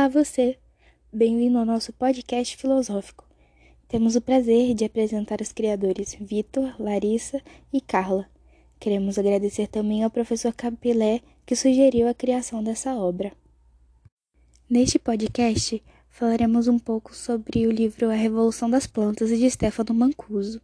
Olá, você! Bem-vindo ao nosso podcast filosófico. Temos o prazer de apresentar os criadores Vitor, Larissa e Carla. Queremos agradecer também ao professor Capilé que sugeriu a criação dessa obra. Neste podcast, falaremos um pouco sobre o livro A Revolução das Plantas de Stefano Mancuso.